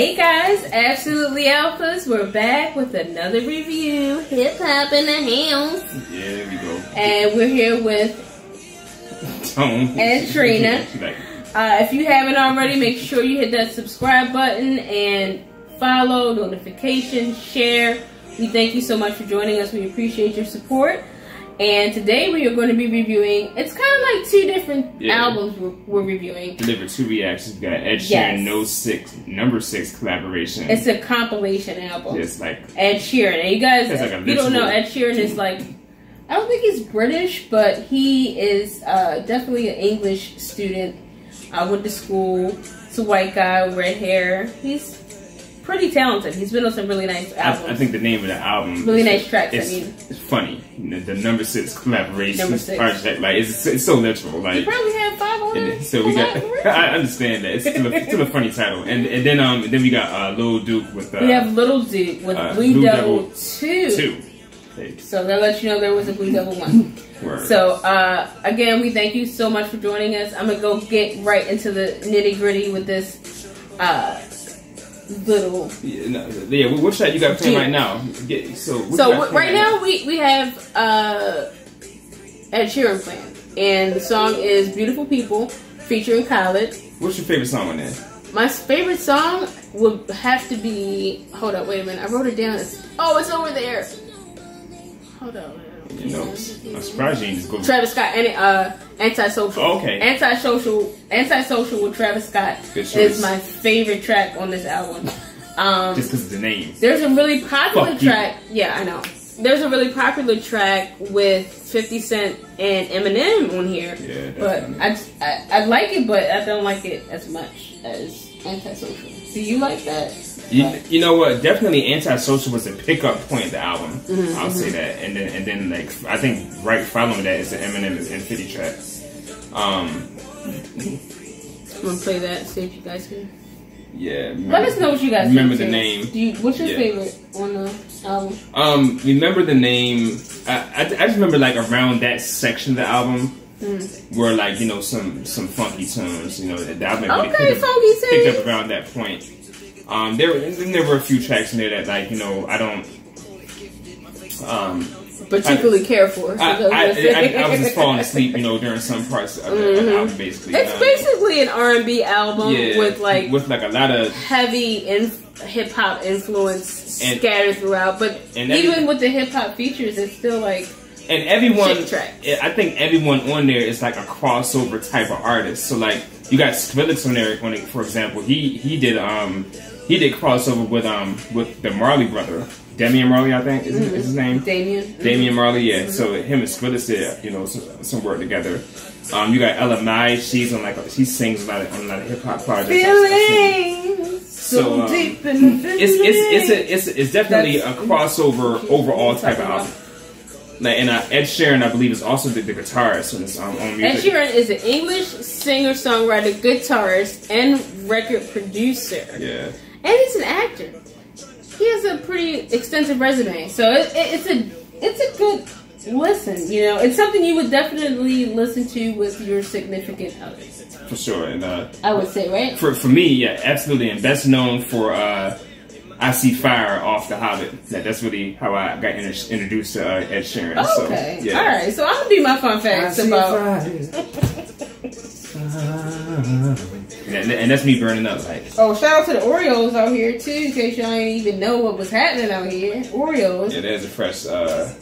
Hey guys, Absolutely Alphas, we're back with another review. Hip hop in the house. Yeah, there we go. And we're here with Tone. and Trina. Uh, if you haven't already, make sure you hit that subscribe button and follow, notification, share. We thank you so much for joining us. We appreciate your support. And today we are going to be reviewing. It's kind of like two different Yeah. albums we're, we're reviewing. Deliver two reactions. We got Ed Sheeran, Yes. No Six, number six collaboration. It's a compilation album. It's like Ed Sheeran. And you guys, like you don't know, Ed Sheeran is like, I don't think he's British, but he is uh, definitely an English student. I went to school. It's a white guy with red hair. He's pretty talented. He's been on some really nice albums. I, I think the name of the album. Really is- nice tracks, I It's, mean. it's funny. The, the number six collaboration. Number six. Project, like it's, it's so literal. he Like probably had five on it. so we got. I understand that it's still a, still a funny title, and and then um then we got uh, Lil Duke with uh, we have Little Duke with uh, Blue, Devil, Devil 2. two. So that lets you know there was a Blue Devil 1. word. So uh, again, we thank you so much for joining us. I'm gonna go get right into the nitty gritty with this uh, little. yeah, no, yeah, what track you got playing right now? Get, so So w- right playing now we we have uh, Ed Sheeran playing, and the song is "Beautiful People" featuring Khalid. What's your favorite song on there? My favorite song would have to be. Hold up, wait a minute. I wrote it down. It's, oh, it's over there. Hold up. You know, I'm surprised you just go. Travis Scott and uh, antisocial. Oh, okay. Antisocial, antisocial with Travis Scott is my favorite track on this album. Um, just because of the name. there's a really popular Fuck you. track. Yeah, I know. There's a really popular track with 50 Cent and Eminem on here. Yeah, but I, I I like it, but I don't like it as much as antisocial. Do you like that? You, you know what? Definitely, antisocial was a pickup point of the album. Mm-hmm, I'll say that, and then and then like I think right following that is the Eminem and Fifty track. Um, I'm gonna play that. See if you guys can. yeah. Let us know what you guys Remember the name. Do you, what's your Yeah. favorite on the album? Um, remember the name? I, I, I just remember like around that section of the album Hmm. were like you know some some funky tunes. You know, the album Okay, picked up, picked up around that point. Um, there there were a few tracks in there that like you know I don't. Um, Particularly care for. so I, I. I, I was just falling asleep, you know, during some parts of of the album, basically. Mm-hmm. It's Um, basically an R and B album yeah, with like with like a lot of heavy inf- hip hop influence And- scattered throughout. But even every- with the hip hop features, it's still like and everyone. I think everyone on there is like a crossover type of artist. So like you got Skrillex on there, on it, for example. He he did um he did crossover with um with the Marley brother, Damian Marley, I think is, is his name. Damien. Damian Marley, yeah. So him and Skrillex did, you know, some, some work together. Um, you got Ella Mai. She's on like a, she sings a lot of, on a lot of hip hop projects. I've- I've seen. Feelings so, um, deep in the It's it's it's a, it's it's definitely That's- a crossover overall type of album. Like, and uh, Ed Sheeran, I believe, is also the, the guitarist on this um, on music. Ed. Sheeran is an English singer, songwriter, guitarist, and record producer. Yeah, and he's an actor. He has a pretty extensive resume, so it, it, it's a it's a good listen. You know, it's something you would definitely listen to with your significant other. for sure. And uh, I would say, right? for for me, yeah, absolutely, and best known for uh, "I See Fire" off The Hobbit. That, that's really how I got inter- introduced to uh, Ed Sheeran. So, okay, yeah. all right. So I'm gonna do my fun facts about. And, and that's me burning up. Like, Oh, shout out to the Oreos out here too, in case y'all ain't even know what was happening out here. Oreos. yeah, there's a fresh. Uh,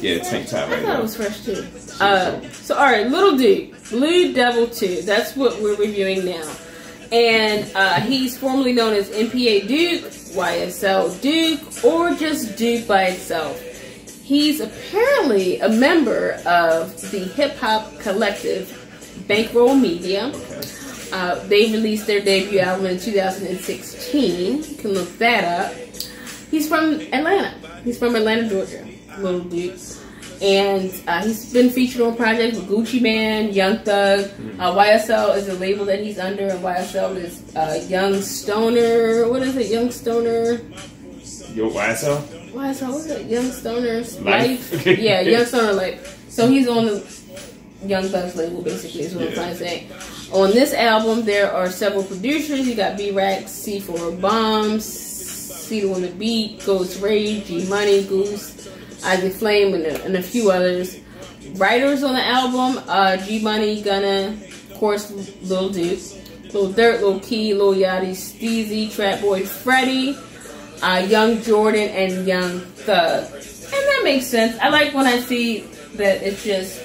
Yeah, tank top I right thought now. it was fresh too. Uh, so all right, Little Duke, Blue Devil Two. That's what we're reviewing now, and uh, he's formerly known as NPA Duke, YSL Duke, or just Duke by itself. He's apparently a member of the hip hop collective Bankroll Media. okay. Uh, they released their debut album in 2016. You can look that up. He's from Atlanta. He's from Atlanta, Georgia. Little Duke. And uh, he's been featured on projects with Gucci Mane, Young Thug. Uh, YSL is a label that he's under, and YSL is uh, Young Stoner. What is it? Young Stoner. Yo, YSL? YSL, what is it? Young Stoner's Life. Life. yeah, Young Stoner Life. So he's on the Young Thug's label, basically, is what I'm trying to say. On this album, there are several producers. You got B-Rax, C4 Bombs, Cedar on the Beat, Ghost Rage, G Money, Goose, Isaac Flame, and a, and a few others. Writers on the album: uh, G Money, Gunna, of course, Lil Duke, Lil Durk, Lil Key, Lil Yachty, Steezy, Trap Boy, Freddy, uh, Young Jordan, and Young Thug. And that makes sense. I like when I see that it's just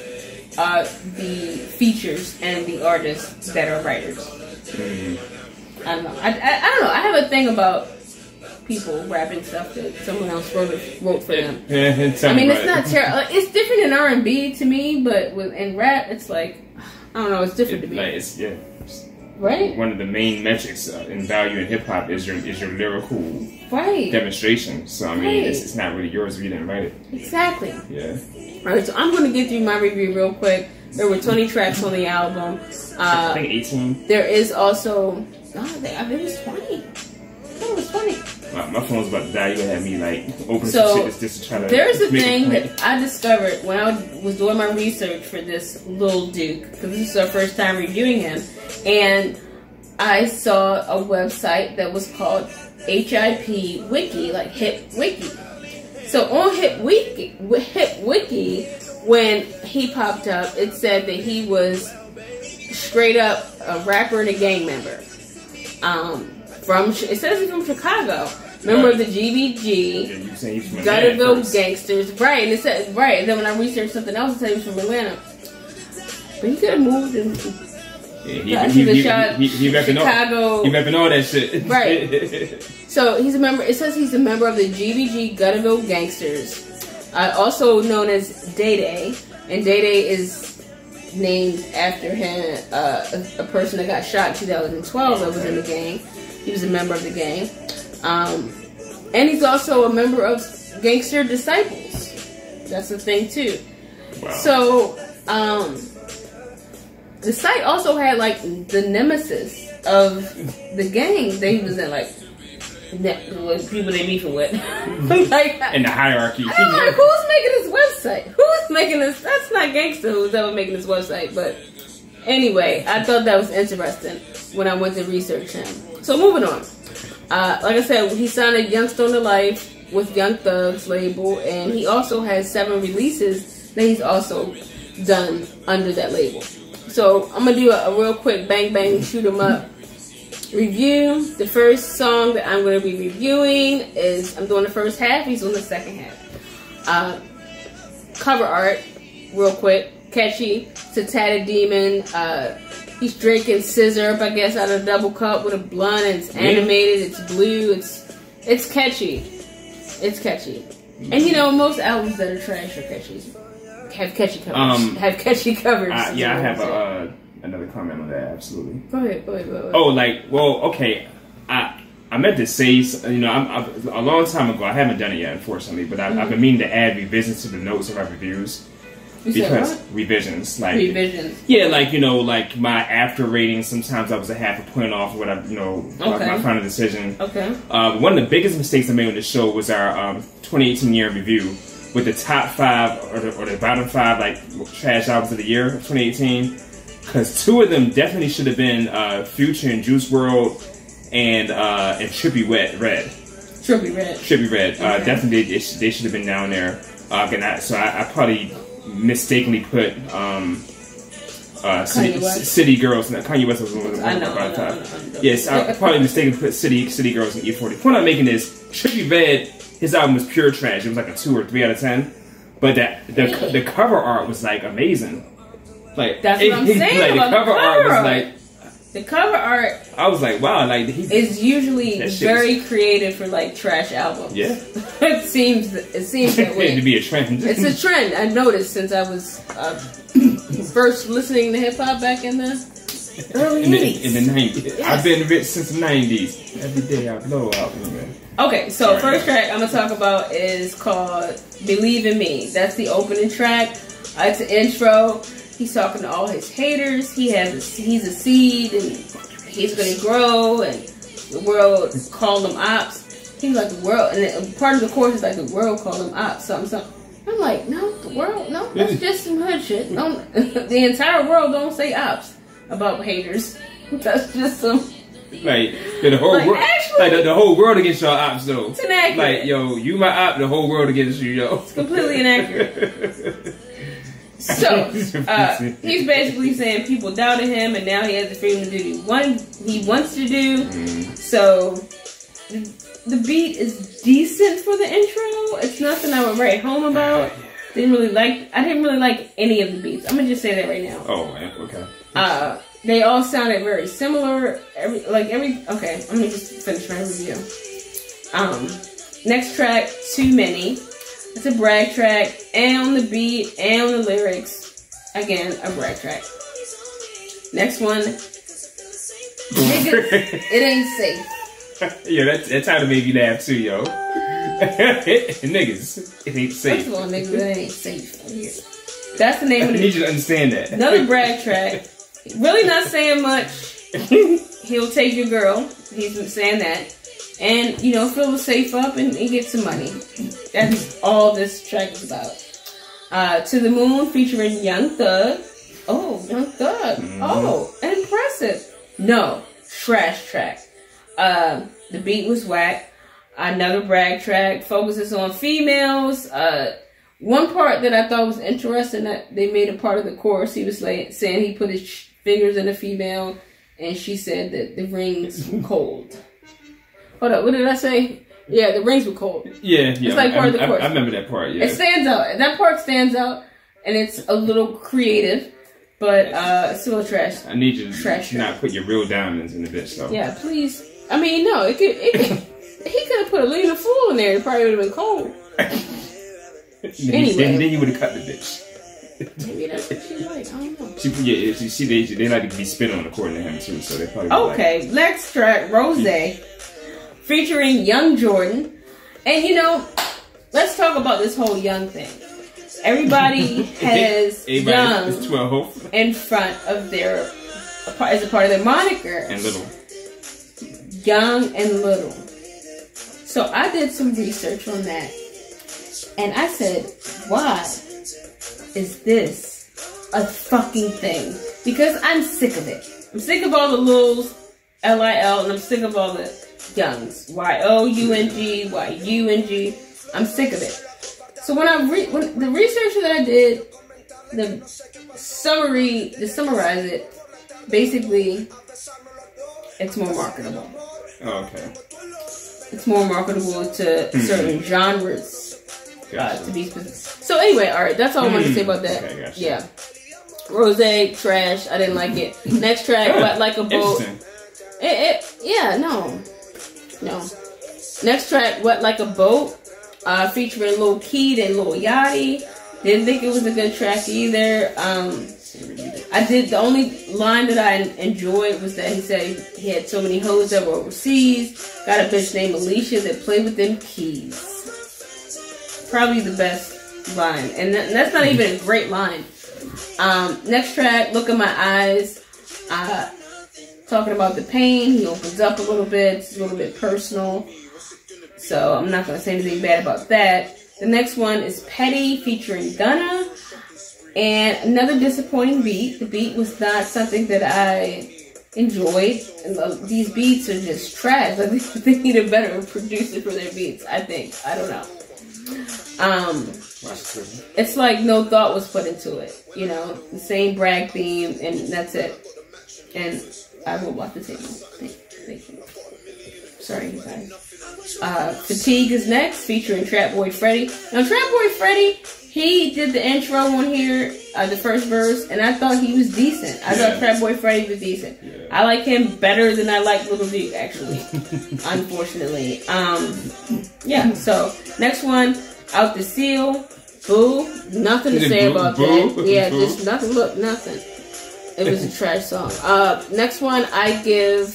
uh, the features and the artists that are writers. I don't know. I, I, I don't know. I have a thing about people rapping stuff that someone else wrote wrote for them. Tell I mean, me it's not it. terrible. It's different in R and B to me, but with in rap, it's like I don't know. It's different to me, Like, it's, yeah. right? One of the main metrics uh, in value in hip hop is your is your lyrical Right. demonstration. So I mean, Right. it's, it's not really yours if you didn't write it. Exactly. Yeah. All right. So I'm going to get through my review real quick. There were 20 tracks on the album. I Uh, think 18. there is also. Oh, I think I think it was 20. I it was 20. My, my phone's about to die. You had me like open So, some shit just, just to. There's a thing point. that I discovered when I was doing my research for this Lil Duke, because this is our first time reviewing him, and I saw a website that was called HIP Wiki, like Hip Wiki. So on Hip Wiki, Hip Wiki, when he popped up, it said that he was straight up a rapper and a gang member. Um, from it says he's from Chicago, member of the GBG. Yeah, Gotta go gangsters, right? And it said right. And then when I researched something else, it said he was from Atlanta. But he could have moved and he, got he, he, he, he, repping all, Chicago. he repping all that shit. Right. So he's a member. It says he's a member of the GBG Gutterville Gangsters, uh, also known as Day Day, and Day Day is named after him, uh, a, a person that got shot in 2012 that was in the gang. He was a member of the gang, um, and he's also a member of Gangster Disciples. That's the thing too. wow. So, um, the site also had like the nemesis of the gang that he was in, like ne- people they beefing with. like, in the hierarchy. I'm like, who's making this website? Who's making this? That's not gangster who's ever making this website. But anyway, I thought that was interesting when I went to research him. So moving on. Uh, like I said, he signed a Young Stoner Life with Young Thugs label, and he also has seven releases that he's also done under that label. So I'm gonna do a, a real quick bang bang shoot 'em up review. The first song that I'm to be reviewing is I'm doing the first half. He's doing the second half. Uh, cover art, real quick, catchy. It's a tatted demon. Uh, he's drinking sizzurp, I guess, out of a double cup with a blunt. And it's animated. It's blue. It's it's catchy. It's catchy. And you know most albums that are trash are catchy. Have catchy covers. Um, have catchy covers. Is yeah, I have a, uh, another comment on that. Absolutely. Go ahead. Go ahead. Go ahead. Oh, like, well, okay. I I meant to say, you know, I'm, I've, a long time ago. I haven't done it yet, unfortunately, but I, I've been meaning to add revisions to the notes of our reviews you said because what? revisions, like, Revisions. yeah, like you know, like my after rating. Sometimes I was a half a point off what I, you know, my- Okay. my final decision. Okay. Uh, one of the biggest mistakes I made on the show was our um, 2018 year review with the top five or the, or the bottom five like trash albums of the year of 2018. Because two of them definitely should have been uh, Future and Juice WRLD and uh, and Trippie Redd. Red. Trippie Redd. Trippie Redd. Uh, definitely, they, they should have been down there. Uh, and I, so I, I probably mistakenly put um, uh, City, City Girls. No, Kanye West was one of the I know, I know, I top. know, I know. Yes, I probably mistakenly put City City Girls in E40. Point I'm making is Trippie Redd. His album was pure trash. It was like a two or three out of ten. But that the the cover art was like amazing. Like That's what I'm saying like, the the cover art was like The cover art I was like wow like he is usually very creative for like trash albums. Yeah. it seems it seems that way. to be a trend. It's a trend I noticed since I was uh, first listening to hip hop back in the early in the, 80s. in the 90s. Yes. I've been rich since the 90s. Every day I blow out, man. Okay, so Sorry. first track I'm gonna talk about is called "Believe in Me." That's the opening track. Uh, it's an intro. He's talking to all his haters. He has a, he's a seed and he's gonna grow, and the world called him ops. He's like the world, and part of the chorus is like the world called him ops. Something, something. I'm like, no, the world, no, that's just some hood shit. No, the entire world don't say ops. About haters. That's just some. Like the whole Like, world, actually- like the, the whole world against your ops though. It's inaccurate. Like yo, you my op, the whole world against you, yo. It's completely inaccurate. So uh, he's basically saying people doubted him, and now he has the freedom to do what he wants to do. So the beat is decent for the intro. It's nothing I would write home about. Didn't really like. I didn't really like any of the beats. I'm gonna just say that right now. Oh man, okay. Uh, they all sounded very similar. Every like every. Okay, let me just finish my review. Um, next track, too many. It's a brag track, and on the beat, and on the lyrics, again a brag track. Next one, it ain't safe. yeah, that that title made me laugh too, yo. Niggas, it ain't First safe. of all, niggas, it ain't safe. That's the name I of the need you to understand that. Another brag track. Really not saying much. He'll take your girl. He's been saying that. And, you know, fill the safe up and, and get some money. That's all this track is about. Uh, to the Moon featuring Young Thug. Oh, Young Thug. Oh, impressive. No, trash track. Uh, the beat was whack. Another brag track focuses on females. Uh, one part that I thought was interesting that they made a part of the chorus. He was like saying he put his fingers in a female, and she said that the rings were cold. Hold up, what did I say? Yeah, the rings were cold. Yeah, yeah. It's like I, part of the I- I remember that part. Yeah. It stands out. That part stands out, and it's a little creative, but uh, it's still trash. I need you to Trash not put your real diamonds in the bitch, though. Yeah, please. I mean, no, it could. It could he could have put a Lena Fool in there. It probably would have been cold. Then, Anyway. then, then you would have cut the bitch. Maybe that's what she like. I don't know. She, yeah, she, she, they, they like to be spin on according to him too, so they probably. Okay, next track, Rose, featuring Young Jordan. And you know, let's talk about this whole young thing. Everybody has Everybody young is twelve in front of their as a part of their moniker. and little. young and little. So I did some research on that. And I said, why is this a fucking thing? Because I'm sick of it. I'm sick of all the lils, L-I-L, and I'm sick of all the youngs. Y-O-U-N-G, Y-U-N-G. I'm sick of it. So when I re- when the research that I did, the summary, to summarize it, basically, it's more marketable. Oh, okay. It's more marketable to hmm. certain genres uh, to be specific. So anyway, all right, that's all I wanted to say about that. Okay, gotcha. Yeah, Rose trash. I didn't like it. Next track, wet like a boat. It, it, yeah, no, no. Next track, wet like a boat, uh, featuring Lil Keed and Lil Yachty. Didn't think it was a good track either. Um, I did the only line that I enjoyed was that he said he had so many hoes that were overseas. Got a bitch named Alicia that played with them keys. Probably the best line, and that- that's not even a great line. Um, next track, look at my eyes. Uh, talking about the pain, he opens up a little bit. It's a little bit personal, so I'm not gonna say anything bad about that. The next one is Petty featuring Gunna. And another disappointing beat. The beat was not something that I enjoyed. These beats are just trash. Like they need a better producer for their beats. I think. I don't know. Um, it's like no thought was put into it. You know, the same brag theme, and that's it. And I will watch the table. Thank, thank you. Sorry, you guys. Uh, Fatigue is next, featuring Trap Boy Freddy. Now, Trap Boy Freddy, he did the intro on here, uh, the first verse, and I thought he was decent. I Yeah. thought Trap Boy Freddy was decent. Yeah. I like him better than I like Little Duke, actually. unfortunately. Um, yeah. So next one, out the seal. Boo. Nothing to say boo? about Boo? that. Yeah, Boo? just nothing. Look, nothing. It was a trash song. Uh, next one, I give.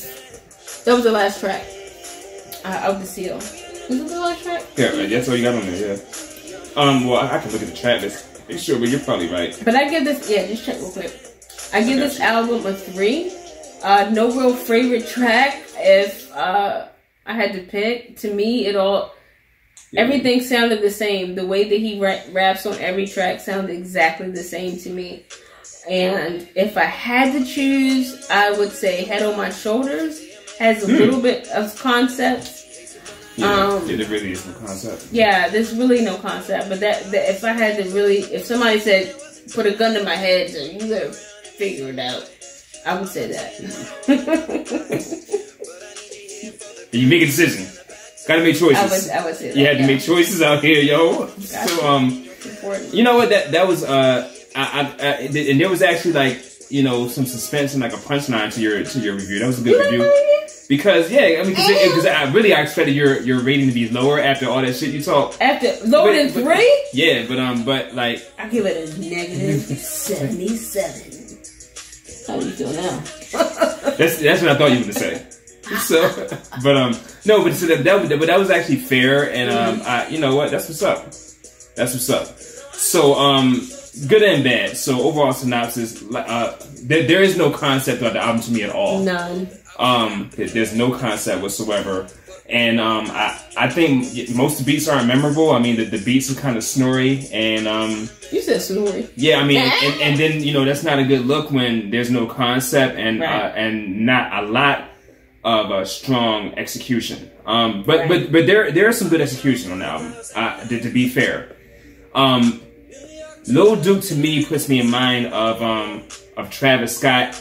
That was the last track. Uh, out the seal. Was it the last track? Yeah, that's all you got on there. Yeah. Um. Well, I can look at the track list. Make sure, but you're probably right. But I give this. Yeah, just check real quick. I give got this you. album a three. Uh, no real favorite track. If uh, I had to pick, to me, it all Yeah. Everything sounded the same. The way that he ra- raps on every track sounded exactly the same to me. And if I had to choose, I would say Head on My Shoulders has a Hmm. little bit of concept. Yeah, Um, yeah, there really is no concept. Yeah, there's really no concept. But that, that if I had to really, if somebody said, put a gun to my head, so you gotta figure it out, I would say that. You make a decision. Gotta make I would, choices. I would say that. You had to make choices out here, yo. So um, important. you know what? That that was uh, I, I, I and there was actually like you know some suspense and like a punchline to your to your review. That was a good review. Because yeah, I mean, because I really I expected your your rating to be lower after all that shit you talk. After lower than But- but- three, Yeah, but um, but like I give it a negative seventy-seven. How do you feel now? that's that's what I thought you were gonna say. So, but um, no, but so that, that but that was actually fair, and um, I, you know what? That's what's up. That's what's up. So um, good and bad. So overall synopsis, uh, there, there is no concept of the album to me at all. None. Um, there's no concept whatsoever. And um, I, I think most beats aren't memorable. I mean, the, the beats are kind of snory, and um, You said snoring. yeah, I mean, and, and then you know that's not a good look when there's no concept and uh, and not a lot of a strong execution. Um, but Right. but but there there is some good execution on the album. Uh, to, to be fair, um, Lil Duke to me puts me in mind of um of Travis Scott.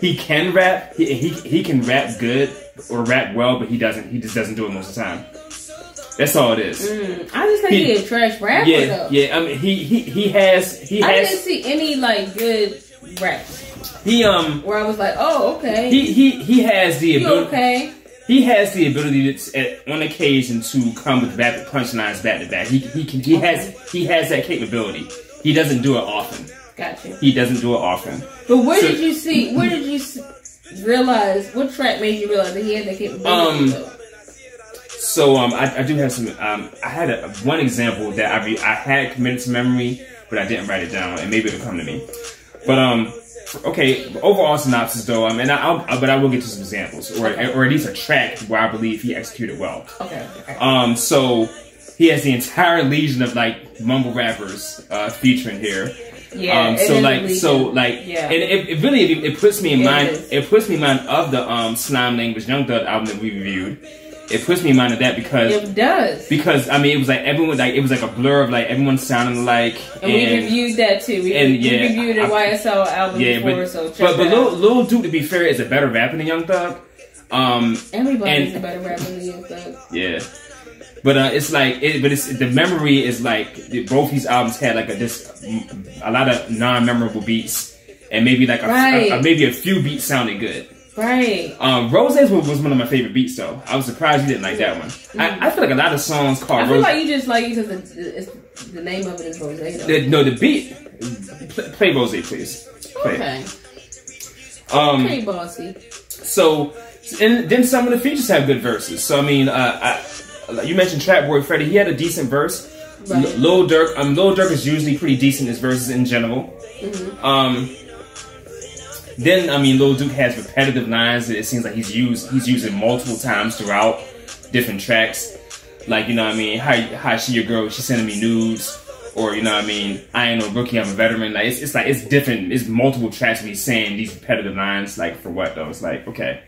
He can rap. He, he he can rap good or rap well, but he doesn't. He just doesn't do it most of the time. That's all it is. I just think He- he, a trash rapper Yeah, though. yeah. I mean, he he he has he I has didn't see any like good raps he um where I was like, oh okay, he he he has the ability. okay? He has the ability to, at, on occasion to come with rapid punchlines back to back. He he can he has he has that capability. He doesn't do it often. Gotcha. He doesn't do it often. But where So- did you see? Where did you s- realize? What track made you realize that he had that capability? Um. So um, I, I do have some. Um, I had a, one example that I re, I had committed to memory, but I didn't write it down, and maybe it'll come to me. But um, okay. Overall synopsis though, um, and I, I'll, but I will get to some examples, or or at least a track where I believe he executed well. okay. okay. Um, so he has the entire legion of like mumble rappers uh, featuring here. yeah. um, so like, so like, Yeah. and it, it really it, it puts me in It mind. is. It puts me in mind of the um Slime Language Young Thug album that we reviewed. It puts me in mind of that because it does. because I mean it was like everyone like it was like a blur of like everyone sounding like And, we reviewed that too. We, and, we yeah, reviewed the YSL album yeah, before, but so check but, but Lil. Lil Duke to be fair is a better rapper than Young Thug. Um, Everybody's and- a better rapper than Young Thug. Yeah. But uh, it's like, it, but it's the memory is like both these albums had like a just a lot of non-memorable beats, and maybe like a, Right. a- a- maybe a few beats sounded good. Right. Um, Rose's was, was one of my favorite beats though. I was surprised you didn't like that one. I, I feel like a lot of songs called I feel Rose. like you just like it because the, the name of it is Rose. the, no, the beat. Play, play Rose, please. Play. Okay. Um, Okay, bossy. So, and then some of the features have good verses. So I mean, uh, I, you mentioned Trap Boy Freddy. He had a decent verse. Right. L- Lil Durk, um, Lil Durk is usually pretty decent in his verses in general. Mm-hmm. Um, then I mean, Lil Duke has repetitive lines that it seems like he's used. He's using multiple times throughout different tracks. Like you know, what I mean, hi, hi, she your girl. She sending me nudes. Or you know, what I mean, I ain't no rookie. I'm a veteran. Like it's, it's like it's different. It's multiple tracks me saying these repetitive lines. Like for what though? It's like okay,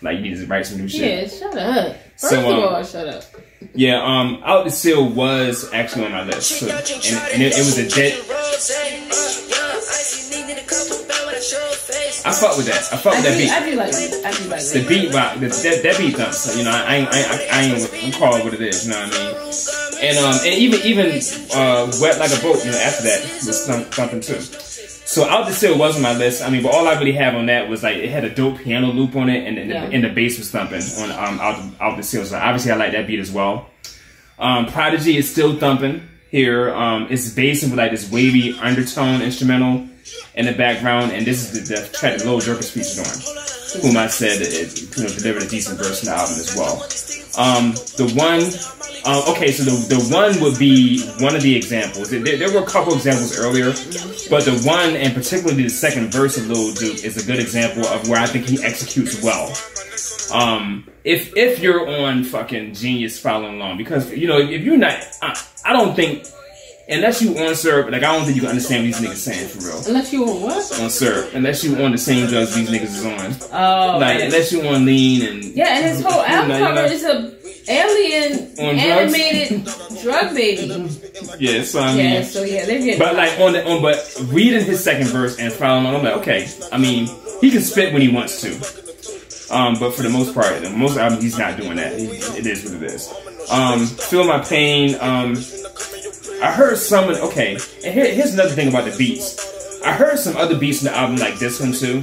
like you need to write some new shit. Yeah, shut up. First So, of um, all, shut up. Yeah, um, Out the Seal was actually on my list, so, and, and it, it was a dead. I fuck with that. I fuck I with that do, beat. I do like it. I do like The beat rock, the, that, that beat thumps. You know, I ain't, I, ain't- I ain't, I'm call what it is. You know what I mean? And um, and even even uh, wet like a boat. You know, after that was thump, thumping too. So Out the Seal was on my list. I mean, but all I really have on that was like it had a dope piano loop on it, and, and, Yeah. the, and the bass was thumping on um Out the, Out the Seal. So obviously I like that beat as well. Um, Prodigy is still thumping here. Um, it's based with like this wavy undertone instrumental in the background, and this is the, the track that Lil Durk is featured on, whom I said it, you know delivered a decent verse in the album as well. Um, the one, um, okay, so the the one would be one of the examples. There, there were a couple examples earlier, but the one, and particularly the second verse of Lil Duke, is a good example of where I think he executes well. Um, if if you're on fucking Genius following along, because you know if you're not, I, I don't think unless you on syrup, like I don't think you can understand what these niggas saying for real. Unless you on what? On syrup, unless you on the same drugs these niggas is on. Oh, Like okay. unless you on lean and yeah, and his whole album cover is a alien animated drug baby. yeah, so I mean. Yeah, so yeah, they're getting. But like on the on, but reading his second verse and following on, I'm like, okay. I mean, he can spit when he wants to. Um, but for the most part, most albums he's not doing that. It is what it is. Um, feel my pain. Um, I heard some. of- Okay, and here, here's another thing about the beats. I heard some other beats in the album like this one too,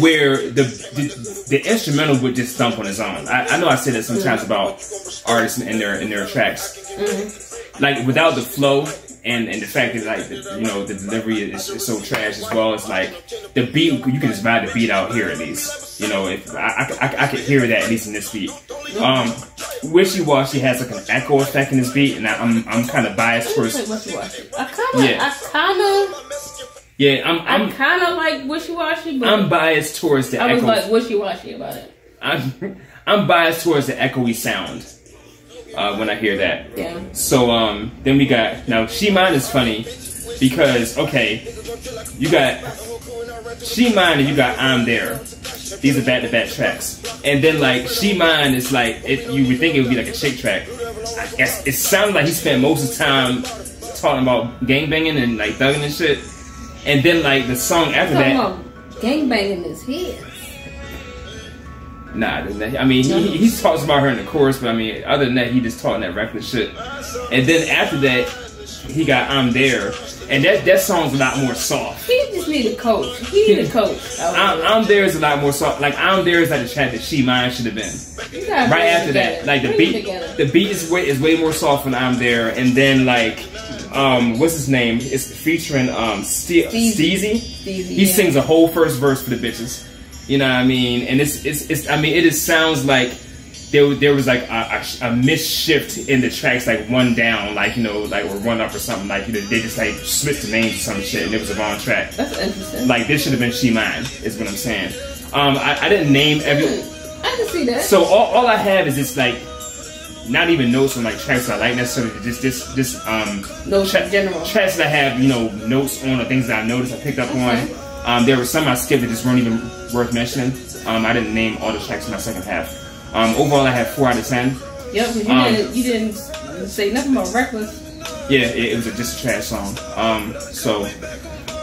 where the the, the instrumental would just thump on its own. I, I know I say that sometimes mm-hmm. about artists and their in their tracks mm-hmm. like without the flow and, and the fact that like the, you know the delivery is, is so trash as well It's like the beat you can just vibe the beat out here at least you know if I, I, I, I could hear that at least in this beat mm-hmm. um wishy washy has like an echo effect in this beat and I, I'm I'm kind of biased towards wishy washy. I kind of, Yeah. I kind of, yeah I'm I I'm kind of like wishy washy, but I'm biased towards the I was echo like wishy washy about it. I'm I'm biased towards the echoey sound uh, when I hear that Yeah. So um, then we got now She Mine is funny because okay, you got She Mine and you got I'm There. These are back to back tracks, and then like She Mine is like it, you would think it would be like a shake track. I guess it sounds like he spent most of the time talking about gangbanging and like thugging and shit, and then like the song after that. about gangbanging his head. Nah, I mean, he, he talks about her in the chorus, but I mean, other than that, he just talking that reckless shit. And then after that, he got I'm There, and that that song's a lot more soft. He just need a coach. He need a coach. I'm, I'm There is a lot more soft. Like I'm There is like the track that She Mine should have been. Right after that, like the beat, the beat is way is way more soft when I'm There, and then like, um, what's his name? It's featuring um Ste- Steezy. He yeah. sings a whole first verse for the bitches. You know what I mean? And it's it's, it's I mean it just sounds like there there was like a, a, a misshift in the tracks, like one down, like you know, like or one up or something. Like you know, they just like switched the names or some shit, and it was a wrong track. That's interesting. Like this should have been She Mine, is what I'm saying. Um, I, I didn't name every. I can see that. So all, all I have is just like not even notes on like tracks I like necessarily. Just just just um Notes tra- general. tracks that I have you know notes on or things that I noticed I picked up on. Um, there were some I skipped that just weren't even worth mentioning. Um, I didn't name all the tracks in my second half. Um, overall, I had four out of ten. Yep, you um, didn't you didn't say nothing about reckless. Yeah, it, it was a, just a trash song. Um, so,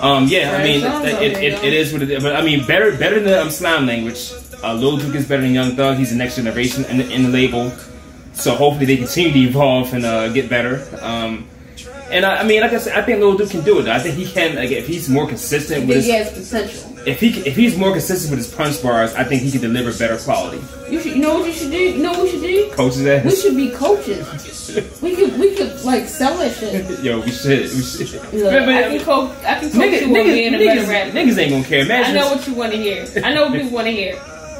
um, yeah, I mean, it, it, it, it is what it is. But I mean, better better than um, slime language. Uh, Lil Duke is better than Young Thug. He's the next generation in the, in the label. So hopefully they continue to evolve and uh, get better. Um, and I, I mean, like I said, I think Lil Duke can do it. I think he can. Like, if he's more consistent with his, he has potential. If he if he's more consistent with his punch bars, I think he can deliver better quality. You should. You know what you should do? You know what we should do? Coaches We should be coaches. We could we could like sell that shit. Yo, we should. We should. Look, But- but- I can coach. I can coach Niggas, you on being niggas, a better niggas, rapper. niggas ain't gonna care. I know what you want to hear. I know what people want to hear,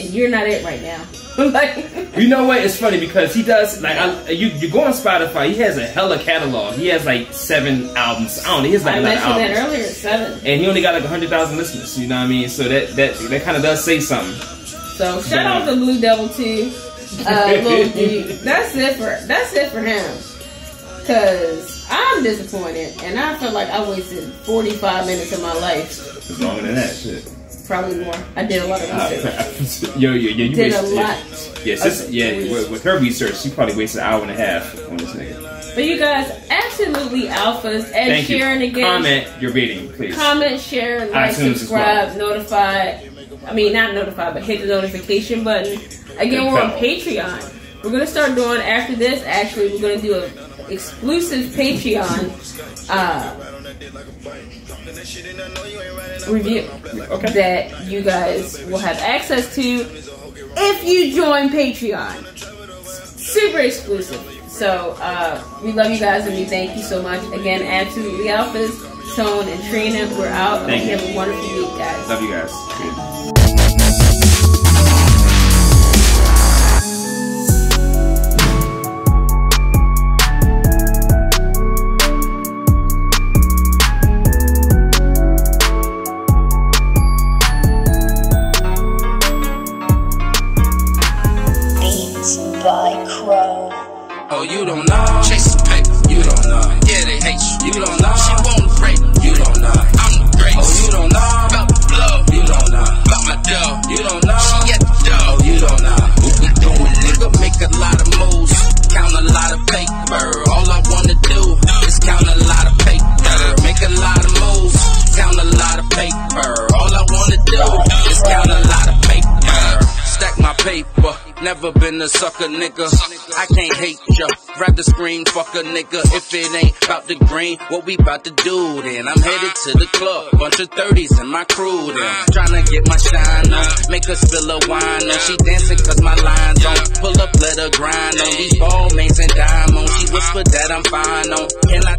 and you're not it right now. like, You know what? It's funny because he does like I, you. You go on Spotify. He has a hella catalog. He has like seven albums. I don't know. He has like I a lot of mentioned that albums, earlier. Seven. and he only got like hundred thousand listeners. You know what I mean? So that that that kind of does say something. So shout out to Blue Devil too. Uh, Lil Duke. That's it for that's it for him. Cause I'm disappointed, and I feel like I wasted 45 minutes of my life, It's longer than that shit. Probably more. I did a lot of research. yo, yo, yo, you Did a lot. Yeah, of yeah. With, with her research, she probably wasted an hour and a half on this nigga. But you guys, absolutely alphas. Ed Thank you. again. Comment your rating, please. Comment, share, like, iTunes subscribe, notify. I mean, not notify, but hit the notification button. Again, we're on. Patreon. We're gonna start doing after this. Actually, we're gonna do a exclusive Patreon uh, review Okay. that you guys will have access to if you join Patreon. Super exclusive. So uh, we love you guys and we thank you so much. Again, absolutely alphas, Tone and Trina. We're out. Thank and you. have a wonderful week, guys. Love you guys. Oh, you don't know. Chasing paper. You don't know. Yeah, they hate you. You don't know. She won't break. You don't know. I'm the greatest. Oh, you don't know. About the blow. You don't know. About my dough. You don't know. She at the dough. Oh, you don't know. What we doing, nigga? Make a lot of moves. Count a lot of paper. All I wanna do is count a lot of paper. Make a lot of moves. Count a lot of paper. All I wanna do is count a lot of paper. Stack my paper. Never been a sucker, nigga. I can't hate ya. Rather scream, fuck a nigga. If it ain't about the green, what we about to do then? I'm headed to the club. Bunch of 30s in my crew then. Tryna get my shine on. Make her spill a wine on. She dancing cause my lines on. Pull up, let her grind on. These ball mates and diamonds. She whispered that I'm fine on. Can I